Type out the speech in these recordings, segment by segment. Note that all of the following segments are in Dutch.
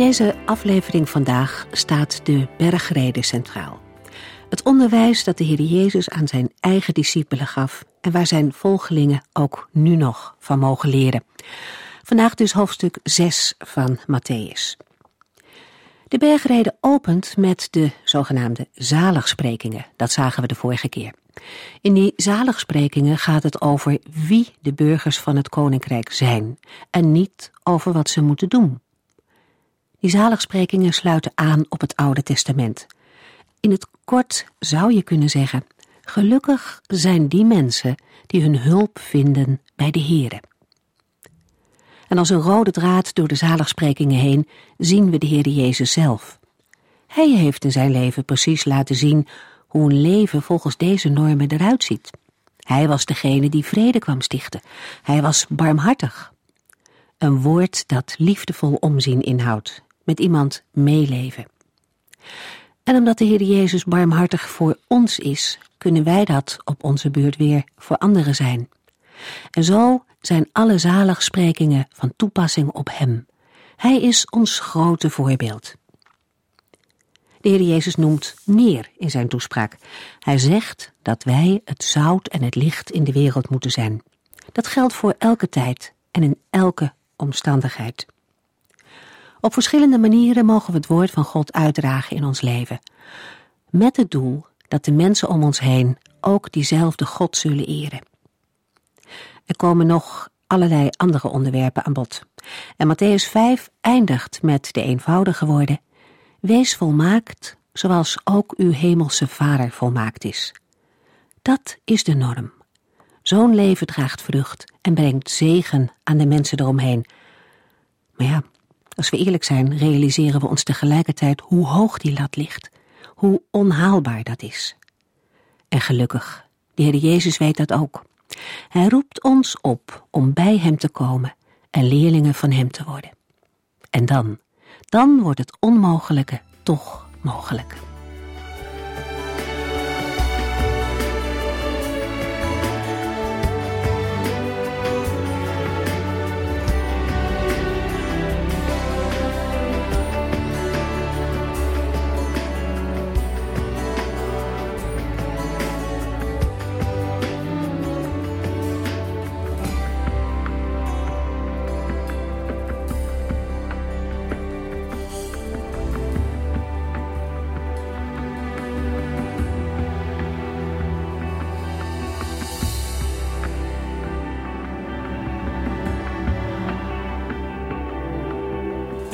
Deze aflevering vandaag staat de bergrede centraal. Het onderwijs dat de Heer Jezus aan zijn eigen discipelen gaf en waar zijn volgelingen ook nu nog van mogen leren. Vandaag dus hoofdstuk 6 van Matthäus. De bergrede opent met de zogenaamde zaligsprekingen. Dat zagen we de vorige keer. In die zaligsprekingen gaat het over wie de burgers van het koninkrijk zijn en niet over wat ze moeten doen. Die zaligsprekingen sluiten aan op het Oude Testament. In het kort zou je kunnen zeggen: gelukkig zijn die mensen die hun hulp vinden bij de Here. En als een rode draad door de zaligsprekingen heen zien we de Heer Jezus zelf. Hij heeft in zijn leven precies laten zien hoe een leven volgens deze normen eruit ziet. Hij was degene die vrede kwam stichten. Hij was barmhartig. Een woord dat liefdevol omzien inhoudt met iemand meeleven. En omdat de Heer Jezus barmhartig voor ons is, kunnen wij dat op onze beurt weer voor anderen zijn. En zo zijn alle zaligsprekingen van toepassing op Hem. Hij is ons grote voorbeeld. De Heer Jezus noemt meer in zijn toespraak. Hij zegt dat wij het zout en het licht in de wereld moeten zijn. Dat geldt voor elke tijd en in elke omstandigheid. Op verschillende manieren mogen we het woord van God uitdragen in ons leven. Met het doel dat de mensen om ons heen ook diezelfde God zullen eren. Er komen nog allerlei andere onderwerpen aan bod. En Matthäus 5 eindigt met de eenvoudige woorden: Wees volmaakt, zoals ook uw hemelse Vader volmaakt is. Dat is de norm. Zo'n leven draagt vrucht en brengt zegen aan de mensen eromheen. Maar ja, als we eerlijk zijn, realiseren we ons tegelijkertijd hoe hoog die lat ligt, hoe onhaalbaar dat is. En gelukkig, de Heer Jezus weet dat ook. Hij roept ons op om bij Hem te komen en leerlingen van Hem te worden. En dan, dan wordt het onmogelijke toch mogelijk.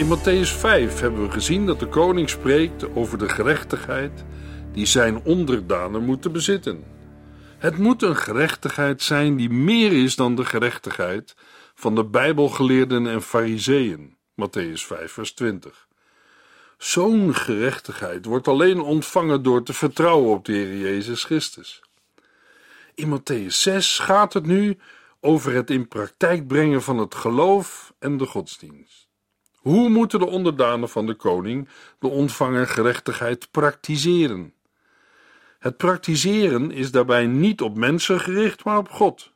In Matthäus 5 hebben we gezien dat de koning spreekt over de gerechtigheid die zijn onderdanen moeten bezitten. Het moet een gerechtigheid zijn die meer is dan de gerechtigheid van de Bijbelgeleerden en Fariseeën. Matthäus 5, vers 20. Zo'n gerechtigheid wordt alleen ontvangen door te vertrouwen op de Heer Jezus Christus. In Matthäus 6 gaat het nu over het in praktijk brengen van het geloof en de godsdienst. Hoe moeten de onderdanen van de koning de ontvangen gerechtigheid praktiseren? Het praktiseren is daarbij niet op mensen gericht, maar op God.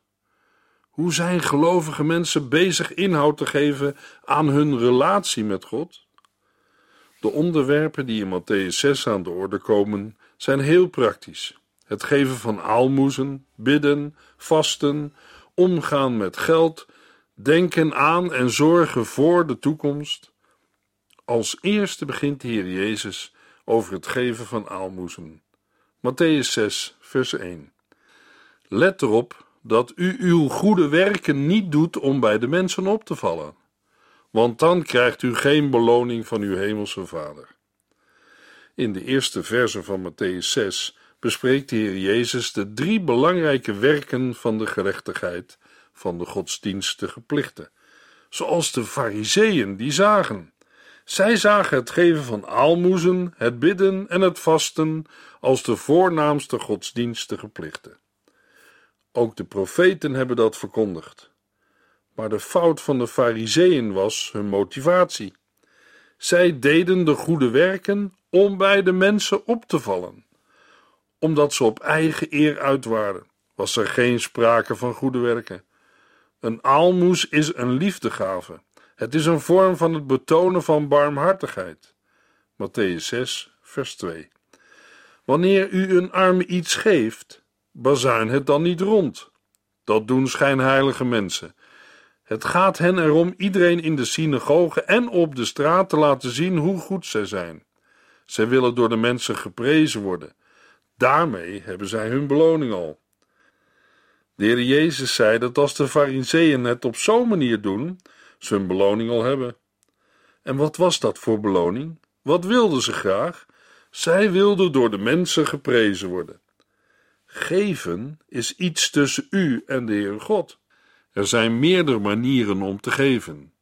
Hoe zijn gelovige mensen bezig inhoud te geven aan hun relatie met God? De onderwerpen die in Matthäus 6 aan de orde komen, zijn heel praktisch. Het geven van aalmoezen, bidden, vasten, omgaan met geld, denken aan en zorgen voor de toekomst. Als eerste begint de Heer Jezus over het geven van aalmoezen. Matthäus 6, vers 1. Let erop dat u uw goede werken niet doet om bij de mensen op te vallen, want dan krijgt u geen beloning van uw hemelse Vader. In de eerste verse van Matthäus 6 bespreekt de Heer Jezus de drie belangrijke werken van de gerechtigheid van de godsdienstige plichten, zoals de fariseeën die zagen. Zij zagen het geven van aalmoezen, het bidden en het vasten als de voornaamste godsdienstige plichten. Ook de profeten hebben dat verkondigd. Maar de fout van de Fariseeën was hun motivatie. Zij deden de goede werken om bij de mensen op te vallen. Omdat ze op eigen eer uit waren, was er geen sprake van goede werken. Een aalmoes is een liefdegave. Het is een vorm van het betonen van barmhartigheid. Matthäus 6, vers 2. Wanneer u een arme iets geeft, bazuin het dan niet rond. Dat doen schijnheilige mensen. Het gaat hen erom iedereen in de synagoge en op de straat te laten zien hoe goed zij zijn. Zij willen door de mensen geprezen worden. Daarmee hebben zij hun beloning al. De Heer Jezus zei dat als de Fariseeën het op zo'n manier doen, hun beloning al hebben. En wat was dat voor beloning? Wat wilden ze graag? Zij wilden door de mensen geprezen worden. Geven is iets tussen u en de Heer God. Er zijn meerdere manieren om te geven.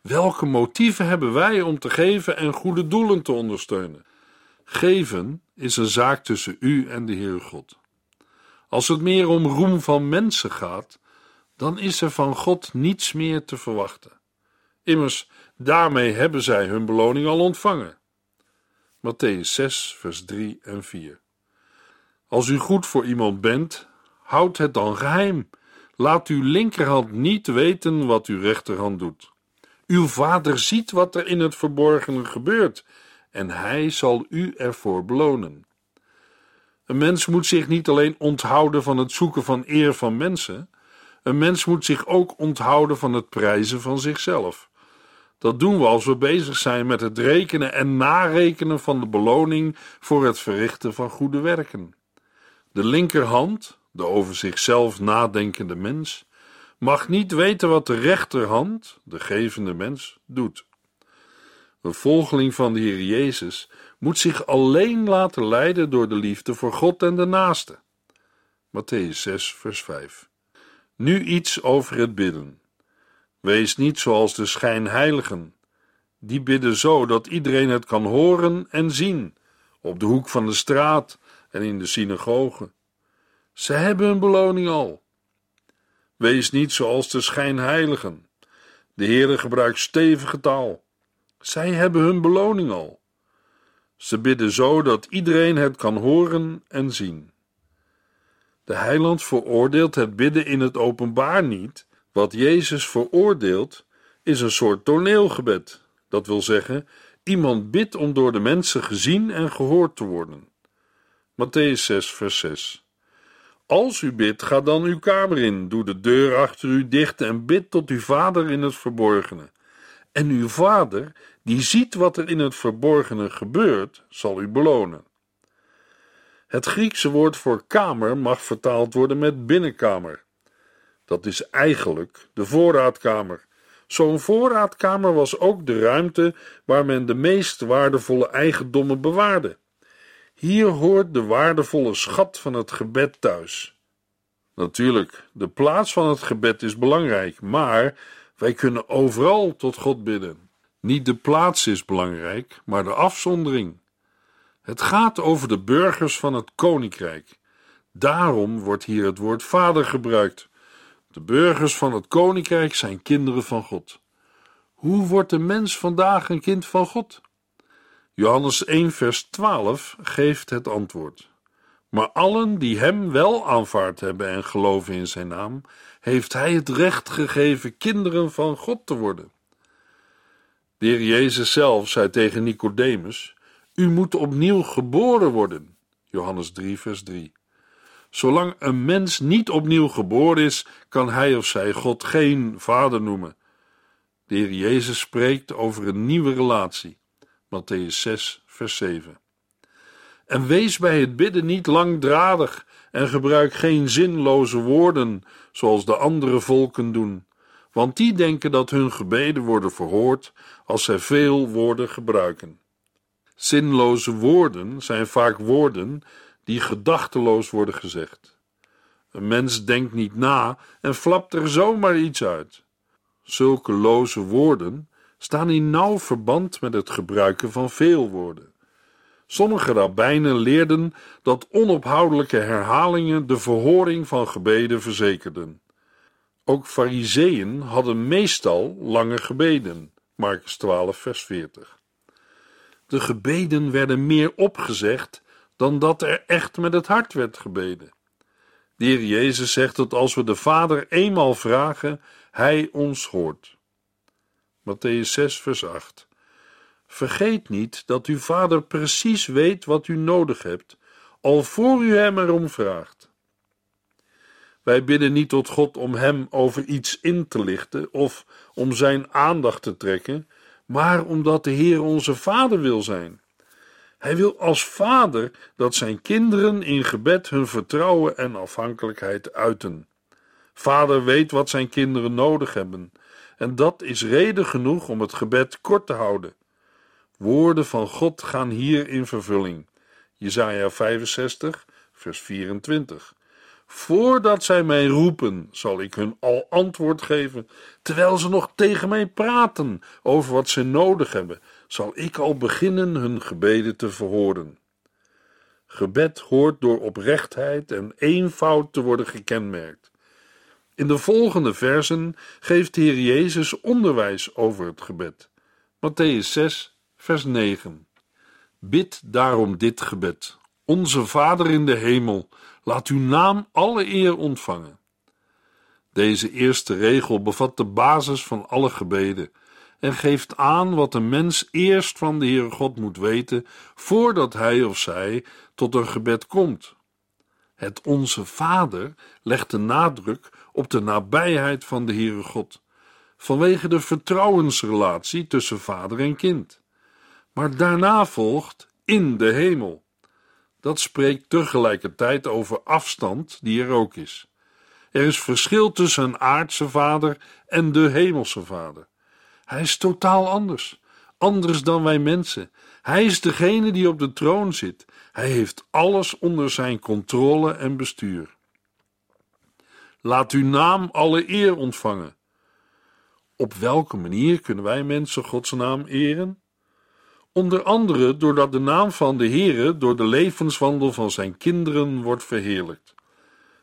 Welke motieven hebben wij om te geven en goede doelen te ondersteunen? Geven is een zaak tussen u en de Heer God. Als het meer om roem van mensen gaat, dan is er van God niets meer te verwachten. Immers, daarmee hebben zij hun beloning al ontvangen. Matthäus 6, vers 3 en 4. Als u goed voor iemand bent, houd het dan geheim. Laat uw linkerhand niet weten wat uw rechterhand doet. Uw vader ziet wat er in het verborgene gebeurt, en hij zal u ervoor belonen. Een mens moet zich niet alleen onthouden van het zoeken van eer van mensen, een mens moet zich ook onthouden van het prijzen van zichzelf. Dat doen we als we bezig zijn met het rekenen en narekenen van de beloning voor het verrichten van goede werken. De linkerhand, de over zichzelf nadenkende mens, mag niet weten wat de rechterhand, de gevende mens, doet. Een volgeling van de Heer Jezus moet zich alleen laten leiden door de liefde voor God en de naaste. Matthäus 6, vers 5. Nu iets over het bidden. Wees niet zoals de schijnheiligen. Die bidden zo dat iedereen het kan horen en zien, op de hoek van de straat en in de synagoge. Ze hebben hun beloning al. Wees niet zoals de schijnheiligen. De Heere gebruikt stevige taal. Zij hebben hun beloning al. Ze bidden zo dat iedereen het kan horen en zien. De heiland veroordeelt het bidden in het openbaar niet. Wat Jezus veroordeelt is een soort toneelgebed. Dat wil zeggen, iemand bidt om door de mensen gezien en gehoord te worden. Matthäus 6, vers 6. Als u bidt, ga dan uw kamer in, doe de deur achter u dicht en bid tot uw vader in het verborgene. En uw vader, die ziet wat er in het verborgene gebeurt, zal u belonen. Het Griekse woord voor kamer mag vertaald worden met binnenkamer. Dat is eigenlijk de voorraadkamer. Zo'n voorraadkamer was ook de ruimte waar men de meest waardevolle eigendommen bewaarde. Hier hoort de waardevolle schat van het gebed thuis. Natuurlijk, de plaats van het gebed is belangrijk, maar wij kunnen overal tot God bidden. Niet de plaats is belangrijk, maar de afzondering. Het gaat over de burgers van het koninkrijk. Daarom wordt hier het woord vader gebruikt. De burgers van het koninkrijk zijn kinderen van God. Hoe wordt de mens vandaag een kind van God? Johannes 1, vers 12 geeft het antwoord. Maar allen die hem wel aanvaard hebben en geloven in zijn naam, heeft hij het recht gegeven kinderen van God te worden. De Jezus zelf zei tegen Nicodemus: U moet opnieuw geboren worden. Johannes 3, vers 3. Zolang een mens niet opnieuw geboren is, kan hij of zij God geen vader noemen. De heer Jezus spreekt over een nieuwe relatie. Matthäus 6, vers 7. En wees bij het bidden niet langdradig en gebruik geen zinloze woorden, zoals de andere volken doen, want die denken dat hun gebeden worden verhoord als zij veel woorden gebruiken. Zinloze woorden zijn vaak woorden die gedachteloos worden gezegd. Een mens denkt niet na en flapt er zomaar iets uit. Zulke loze woorden staan in nauw verband met het gebruiken van veel woorden. Sommige rabbijnen leerden dat onophoudelijke herhalingen de verhoring van gebeden verzekerden. Ook fariseeën hadden meestal lange gebeden. Marcus 12, vers 40. De gebeden werden meer opgezegd dan dat er echt met het hart werd gebeden. De Heer Jezus zegt dat als we de Vader eenmaal vragen, Hij ons hoort. Matthäus 6, vers 8. Vergeet niet dat uw Vader precies weet wat u nodig hebt, al voor u Hem erom vraagt. Wij bidden niet tot God om Hem over iets in te lichten of om Zijn aandacht te trekken, maar omdat de Heer onze Vader wil zijn. Hij wil als Vader dat Zijn kinderen in gebed hun vertrouwen en afhankelijkheid uiten. Vader weet wat Zijn kinderen nodig hebben, en dat is reden genoeg om het gebed kort te houden. Woorden van God gaan hier in vervulling. Jesaja 65, vers 24. Voordat zij mij roepen, zal ik hun al antwoord geven. Terwijl ze nog tegen mij praten over wat ze nodig hebben, zal ik al beginnen hun gebeden te verhoren. Gebed hoort door oprechtheid en eenvoud te worden gekenmerkt. In de volgende versen geeft de Heer Jezus onderwijs over het gebed. Matthäus 6, vers 9. Bid daarom dit gebed: Onze Vader in de hemel Laat uw naam alle eer ontvangen. Deze eerste regel bevat de basis van alle gebeden en geeft aan wat een mens eerst van de Heere God moet weten voordat hij of zij tot een gebed komt. Het Onze Vader legt de nadruk op de nabijheid van de Heere God, vanwege de vertrouwensrelatie tussen vader en kind. Maar daarna volgt in de hemel dat spreekt tegelijkertijd over afstand die er ook is. Er is verschil tussen een aardse vader en de hemelse vader. Hij is totaal anders, anders dan wij mensen. Hij is degene die op de troon zit. Hij heeft alles onder zijn controle en bestuur. Laat uw naam alle eer ontvangen. Op welke manier kunnen wij mensen Gods naam eren? Onder andere doordat de naam van de Heere door de levenswandel van zijn kinderen wordt verheerlijkt.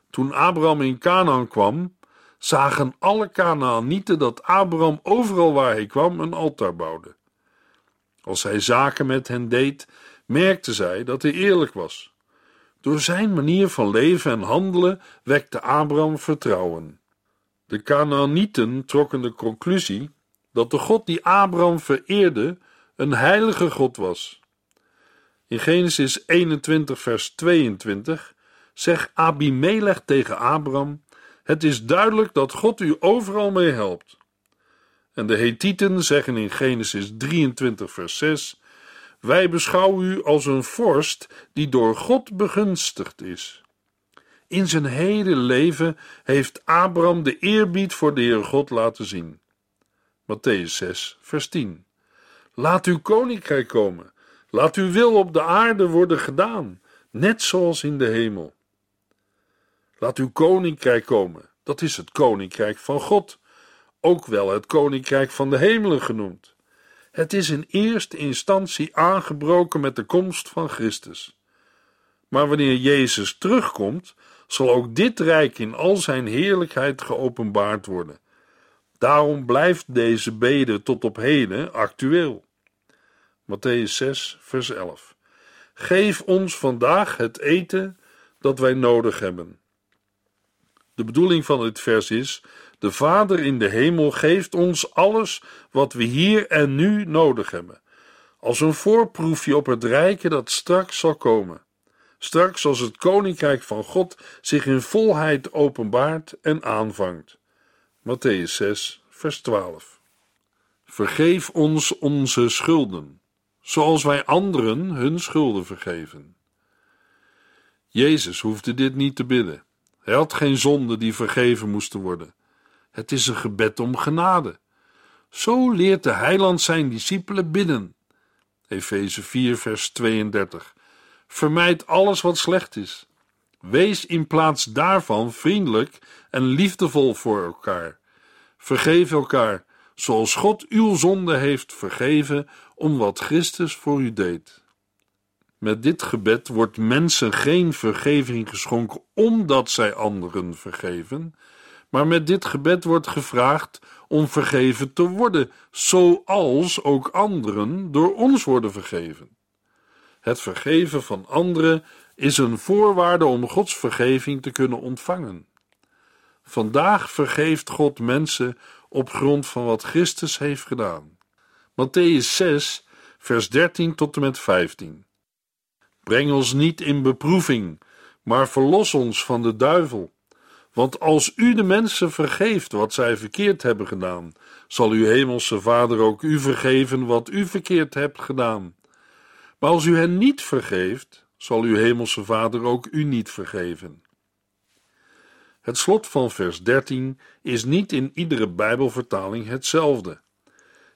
Toen Abraham in Canaan kwam, zagen alle Canaanieten dat Abraham overal waar hij kwam een altaar bouwde. Als hij zaken met hen deed, merkten zij dat hij eerlijk was. Door zijn manier van leven en handelen wekte Abraham vertrouwen. De Canaanieten trokken de conclusie dat de God die Abraham vereerde een heilige God was. In Genesis 21, vers 22 zegt Abimelech tegen Abraham: Het is duidelijk dat God u overal mee helpt. En de Hethieten zeggen in Genesis 23, vers 6: Wij beschouwen u als een vorst die door God begunstigd is. In zijn hele leven heeft Abraham de eerbied voor de Heer God laten zien. Matthäus 6, vers 10. Laat uw koninkrijk komen. Laat uw wil op de aarde worden gedaan, net zoals in de hemel. Laat uw koninkrijk komen. Dat is het koninkrijk van God, ook wel het koninkrijk van de hemelen genoemd. Het is in eerste instantie aangebroken met de komst van Christus. Maar wanneer Jezus terugkomt, zal ook dit rijk in al zijn heerlijkheid geopenbaard worden. Daarom blijft deze bede tot op heden actueel. Matthäus 6, vers 11. Geef ons vandaag het eten dat wij nodig hebben. De bedoeling van dit vers is: de Vader in de hemel geeft ons alles wat we hier en nu nodig hebben, als een voorproefje op het rijke dat straks zal komen. Straks als het koninkrijk van God zich in volheid openbaart en aanvangt. Matthäus 6, vers 12. Vergeef ons onze schulden zoals wij anderen hun schulden vergeven. Jezus hoefde dit niet te bidden. Hij had geen zonden die vergeven moesten worden. Het is een gebed om genade. Zo leert de heiland zijn discipelen bidden. Efeze 4, vers 32. Vermijd alles wat slecht is. Wees in plaats daarvan vriendelijk en liefdevol voor elkaar. Vergeef elkaar, zoals God uw zonde heeft vergeven om wat Christus voor u deed. Met dit gebed wordt mensen geen vergeving geschonken omdat zij anderen vergeven, maar met dit gebed wordt gevraagd om vergeven te worden, zoals ook anderen door ons worden vergeven. Het vergeven van anderen is een voorwaarde om Gods vergeving te kunnen ontvangen. Vandaag vergeeft God mensen op grond van wat Christus heeft gedaan. Matthäus 6, vers 13 tot en met 15. Breng ons niet in beproeving, maar verlos ons van de duivel. Want als u de mensen vergeeft wat zij verkeerd hebben gedaan, zal uw hemelse Vader ook u vergeven wat u verkeerd hebt gedaan. Maar als u hen niet vergeeft, zal uw hemelse Vader ook u niet vergeven. Het slot van vers 13 is niet in iedere Bijbelvertaling hetzelfde.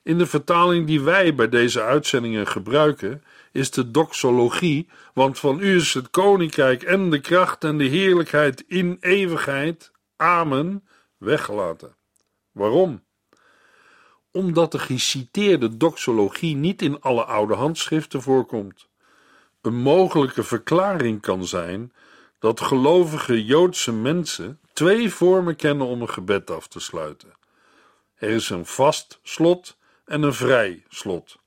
In de vertaling die wij bij deze uitzendingen gebruiken, is de doxologie, want van u is het koninkrijk en de kracht en de heerlijkheid in eeuwigheid. Amen, weggelaten. Waarom? Omdat de geciteerde doxologie niet in alle oude handschriften voorkomt. Een mogelijke verklaring kan zijn dat gelovige Joodse mensen twee vormen kennen om een gebed af te sluiten. Er is een vast slot en een vrij slot.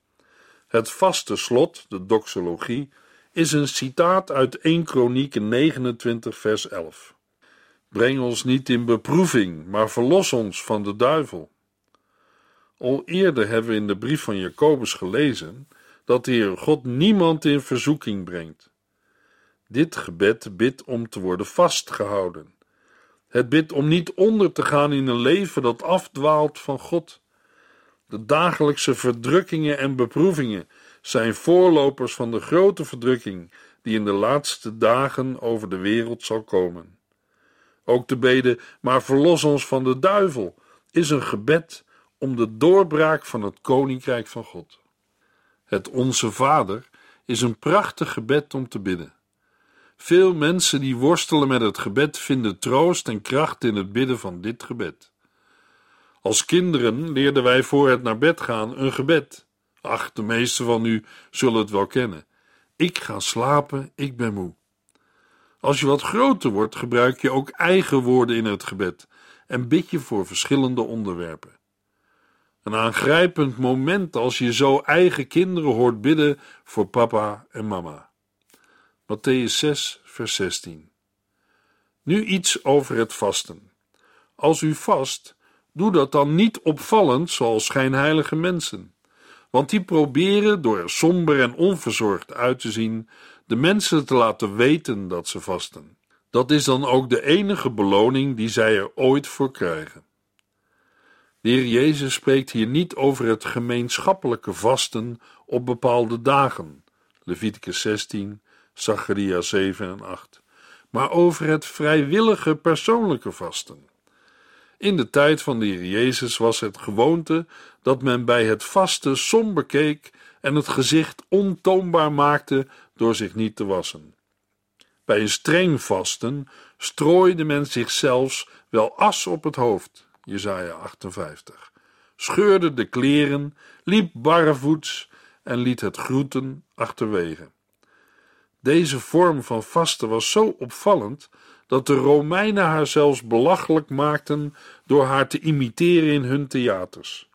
Het vaste slot, de doxologie, is een citaat uit 1 Kronieken 29 vers 11. Breng ons niet in beproeving, maar verlos ons van de duivel. Al eerder hebben we in de brief van Jacobus gelezen dat de Heer God niemand in verzoeking brengt. Dit gebed bidt om te worden vastgehouden. Het bidt om niet onder te gaan in een leven dat afdwaalt van God. De dagelijkse verdrukkingen en beproevingen zijn voorlopers van de grote verdrukking die in de laatste dagen over de wereld zal komen. Ook de bede, maar verlos ons van de duivel, is een gebed om de doorbraak van het koninkrijk van God. Het Onze Vader is een prachtig gebed om te bidden. Veel mensen die worstelen met het gebed vinden troost en kracht in het bidden van dit gebed. Als kinderen leerden wij voor het naar bed gaan een gebed. Ach, de meesten van u zullen het wel kennen. Ik ga slapen, ik ben moe. Als je wat groter wordt, gebruik je ook eigen woorden in het gebed en bid je voor verschillende onderwerpen. Een aangrijpend moment als je zo eigen kinderen hoort bidden voor papa en mama. Matthäus 6, vers 16. Nu iets over het vasten. Als u vast, doe dat dan niet opvallend zoals schijnheilige mensen. Want die proberen door er somber en onverzorgd uit te zien, de mensen te laten weten dat ze vasten. Dat is dan ook de enige beloning die zij er ooit voor krijgen. De Heer Jezus spreekt hier niet over het gemeenschappelijke vasten op bepaalde dagen, Leviticus 16, Zacharia 7 en 8, maar over het vrijwillige persoonlijke vasten. In de tijd van de Heer Jezus was het gewoonte dat men bij het vasten somber keek en het gezicht ontoonbaar maakte door zich niet te wassen. Bij een streng vasten strooide men zich zelfs wel as op het hoofd, Jesaja 58, scheurde de kleren, liep barrevoets en liet het groeten achterwege. Deze vorm van vasten was zo opvallend dat de Romeinen haar zelfs belachelijk maakten door haar te imiteren in hun theaters.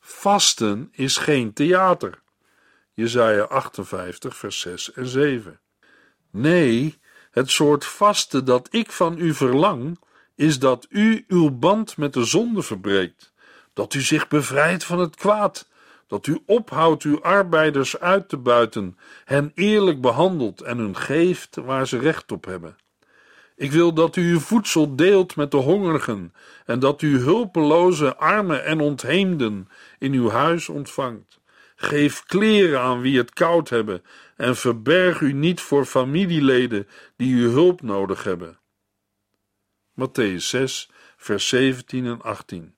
Vasten is geen theater. Jesaja 58, vers 6 en 7. Nee, het soort vasten dat ik van u verlang, is dat u uw band met de zonde verbreekt, dat u zich bevrijdt van het kwaad, dat u ophoudt uw arbeiders uit te buiten, hen eerlijk behandelt en hun geeft waar ze recht op hebben. Ik wil dat u uw voedsel deelt met de hongerigen en dat u hulpeloze armen en ontheemden in uw huis ontvangt. Geef kleren aan wie het koud hebben en verberg u niet voor familieleden die uw hulp nodig hebben. Matthäus 6, vers 17 en 18.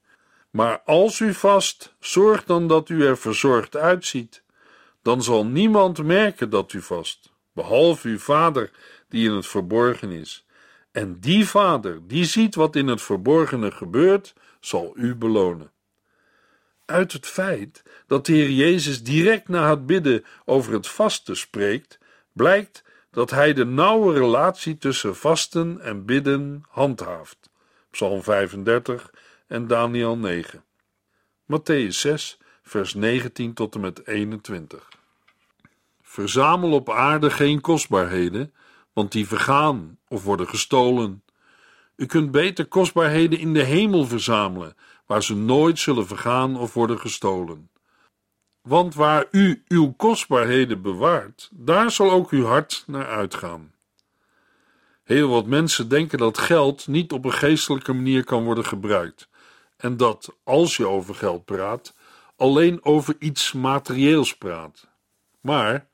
Maar als u vast, zorg dan dat u er verzorgd uitziet. Dan zal niemand merken dat u vast, behalve uw vader die in het verborgen is. En die vader, die ziet wat in het verborgene gebeurt, zal u belonen. Uit het feit dat de Heer Jezus direct na het bidden over het vasten spreekt, blijkt dat hij de nauwe relatie tussen vasten en bidden handhaaft. Psalm 35 en Daniel 9. Matthäus 6, vers 19 tot en met 21. Verzamel op aarde geen kostbaarheden, want die vergaan of worden gestolen. U kunt beter kostbaarheden in de hemel verzamelen, waar ze nooit zullen vergaan of worden gestolen. Want waar u uw kostbaarheden bewaart, daar zal ook uw hart naar uitgaan. Heel wat mensen denken dat geld niet op een geestelijke manier kan worden gebruikt, en dat, als je over geld praat, alleen over iets materieels praat. Maar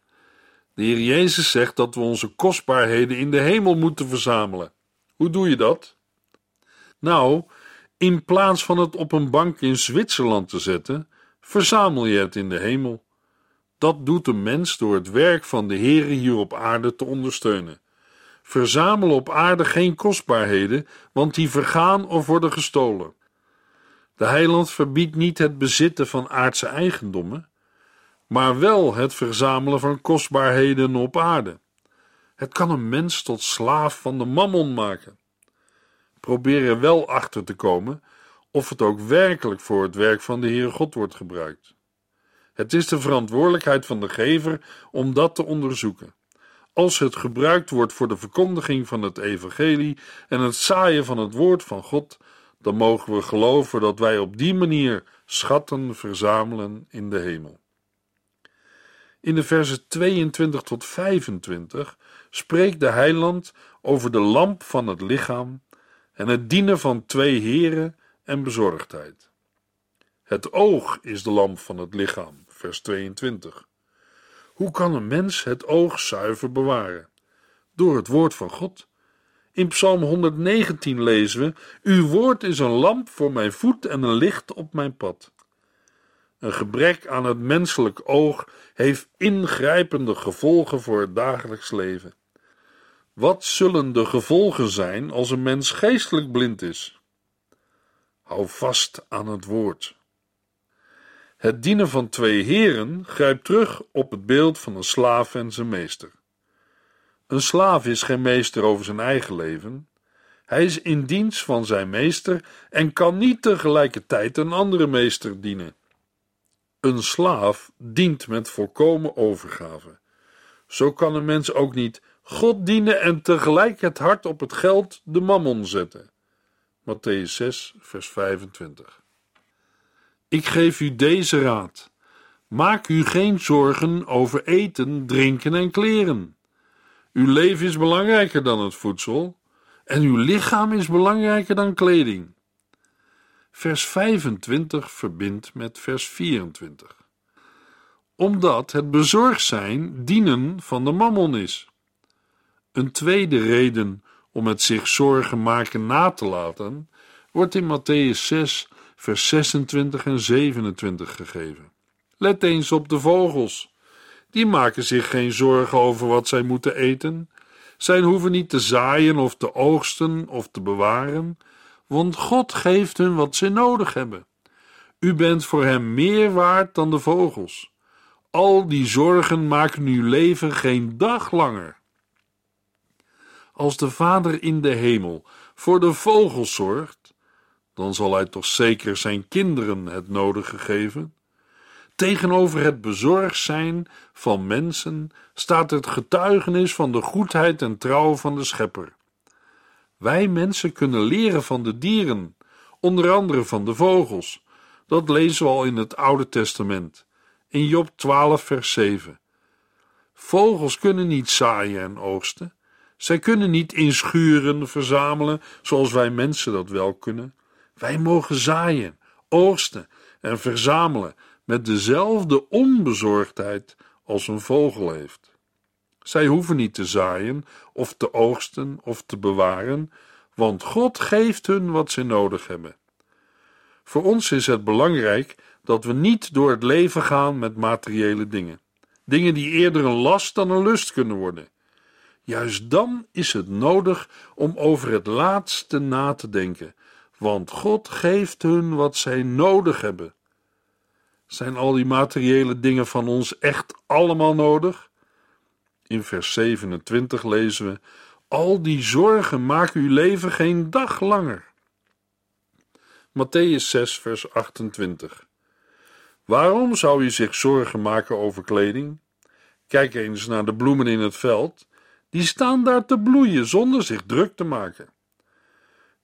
de Heer Jezus zegt dat we onze kostbaarheden in de hemel moeten verzamelen. Hoe doe je dat? Nou, in plaats van het op een bank in Zwitserland te zetten, verzamel je het in de hemel. Dat doet een mens door het werk van de Heere hier op aarde te ondersteunen. Verzamel op aarde geen kostbaarheden, want die vergaan of worden gestolen. De heiland verbiedt niet het bezitten van aardse eigendommen, maar wel het verzamelen van kostbaarheden op aarde. Het kan een mens tot slaaf van de mammon maken. Probeer er wel achter te komen of het ook werkelijk voor het werk van de Heere God wordt gebruikt. Het is de verantwoordelijkheid van de gever om dat te onderzoeken. Als het gebruikt wordt voor de verkondiging van het evangelie en het zaaien van het woord van God, dan mogen we geloven dat wij op die manier schatten verzamelen in de hemel. In de versen 22 tot 25 spreekt de heiland over de lamp van het lichaam en het dienen van twee heren en bezorgdheid. Het oog is de lamp van het lichaam, vers 22. Hoe kan een mens het oog zuiver bewaren? Door het woord van God. In Psalm 119 lezen we: Uw woord is een lamp voor mijn voet en een licht op mijn pad. Een gebrek aan het menselijk oog heeft ingrijpende gevolgen voor het dagelijks leven. Wat zullen de gevolgen zijn als een mens geestelijk blind is? Hou vast aan het woord. Het dienen van twee heren grijpt terug op het beeld van een slaaf en zijn meester. Een slaaf is geen meester over zijn eigen leven. Hij is in dienst van zijn meester en kan niet tegelijkertijd een andere meester dienen. Een slaaf dient met volkomen overgave. Zo kan een mens ook niet God dienen en tegelijk het hart op het geld, de mammon zetten. Matthäus 6, vers 25. Ik geef u deze raad. Maak u geen zorgen over eten, drinken en kleren. Uw leven is belangrijker dan het voedsel en uw lichaam is belangrijker dan kleding. Vers 25 verbindt met vers 24. Omdat het bezorgd zijn dienen van de mammon is. Een tweede reden om het zich zorgen maken na te laten, wordt in Matthäus 6, vers 26 en 27 gegeven. Let eens op de vogels. Die maken zich geen zorgen over wat zij moeten eten. Zij hoeven niet te zaaien of te oogsten of te bewaren, want God geeft hun wat ze nodig hebben. U bent voor hem meer waard dan de vogels. Al die zorgen maken uw leven geen dag langer. Als de Vader in de hemel voor de vogels zorgt, dan zal hij toch zeker zijn kinderen het nodige geven. Tegenover het bezorgd zijn van mensen staat het getuigenis van de goedheid en trouw van de Schepper. Wij mensen kunnen leren van de dieren, onder andere van de vogels. Dat lezen we al in het Oude Testament, in Job 12, vers 7. Vogels kunnen niet zaaien en oogsten. Zij kunnen niet in schuren verzamelen zoals wij mensen dat wel kunnen. Wij mogen zaaien, oogsten en verzamelen met dezelfde onbezorgdheid als een vogel heeft. Zij hoeven niet te zaaien of te oogsten of te bewaren, want God geeft hun wat ze nodig hebben. Voor ons is het belangrijk dat we niet door het leven gaan met materiële dingen, dingen die eerder een last dan een lust kunnen worden. Juist dan is het nodig om over het laatste na te denken, want God geeft hun wat zij nodig hebben. Zijn al die materiële dingen van ons echt allemaal nodig? In vers 27 lezen we: Al die zorgen maken uw leven geen dag langer. Matthäus 6, vers 28. Waarom zou u zich zorgen maken over kleding? Kijk eens naar de bloemen in het veld. Die staan daar te bloeien zonder zich druk te maken.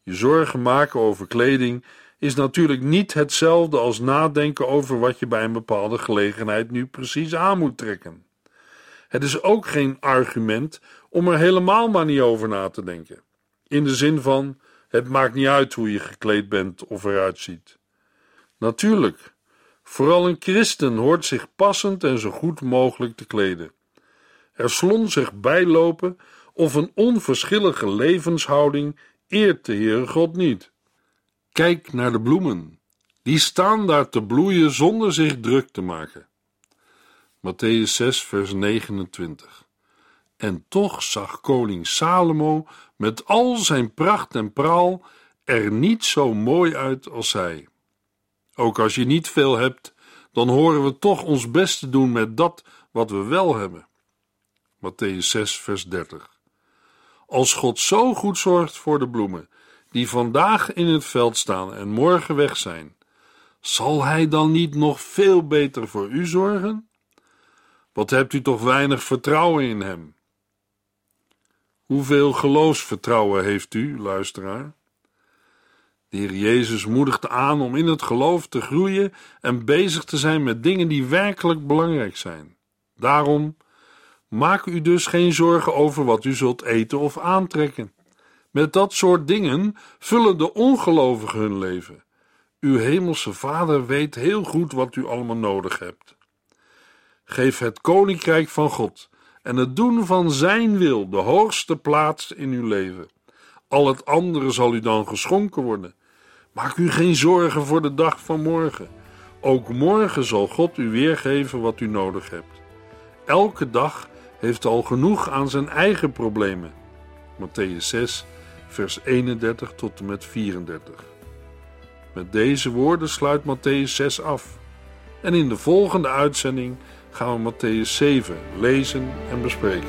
Je zorgen maken over kleding is natuurlijk niet hetzelfde als nadenken over wat je bij een bepaalde gelegenheid nu precies aan moet trekken. Het is ook geen argument om er helemaal maar niet over na te denken. In de zin van: het maakt niet uit hoe je gekleed bent of eruit ziet. Natuurlijk, vooral een christen hoort zich passend en zo goed mogelijk te kleden. Er slonzig bijlopen of een onverschillige levenshouding eert de Heere God niet. Kijk naar de bloemen. Die staan daar te bloeien zonder zich druk te maken. Matthäus 6, vers 29. En toch zag koning Salomo met al zijn pracht en praal er niet zo mooi uit als zij. Ook als je niet veel hebt, dan horen we toch ons best te doen met dat wat we wel hebben. Matthäus 6, vers 30. Als God zo goed zorgt voor de bloemen, die vandaag in het veld staan en morgen weg zijn, zal Hij dan niet nog veel beter voor u zorgen? Wat hebt u toch weinig vertrouwen in Hem? Hoeveel geloofsvertrouwen heeft u, luisteraar? De Heer Jezus moedigt aan om in het geloof te groeien en bezig te zijn met dingen die werkelijk belangrijk zijn. Daarom maak u dus geen zorgen over wat u zult eten of aantrekken. Met dat soort dingen vullen de ongelovigen hun leven. Uw hemelse Vader weet heel goed wat u allemaal nodig hebt. Geef het koninkrijk van God en het doen van Zijn wil de hoogste plaats in uw leven. Al het andere zal u dan geschonken worden. Maak u geen zorgen voor de dag van morgen. Ook morgen zal God u weergeven wat u nodig hebt. Elke dag heeft al genoeg aan zijn eigen problemen. Matthäus 6, vers 31 tot en met 34. Met deze woorden sluit Matthäus 6 af. En in de volgende uitzending gaan we Matthäus 7 lezen en bespreken.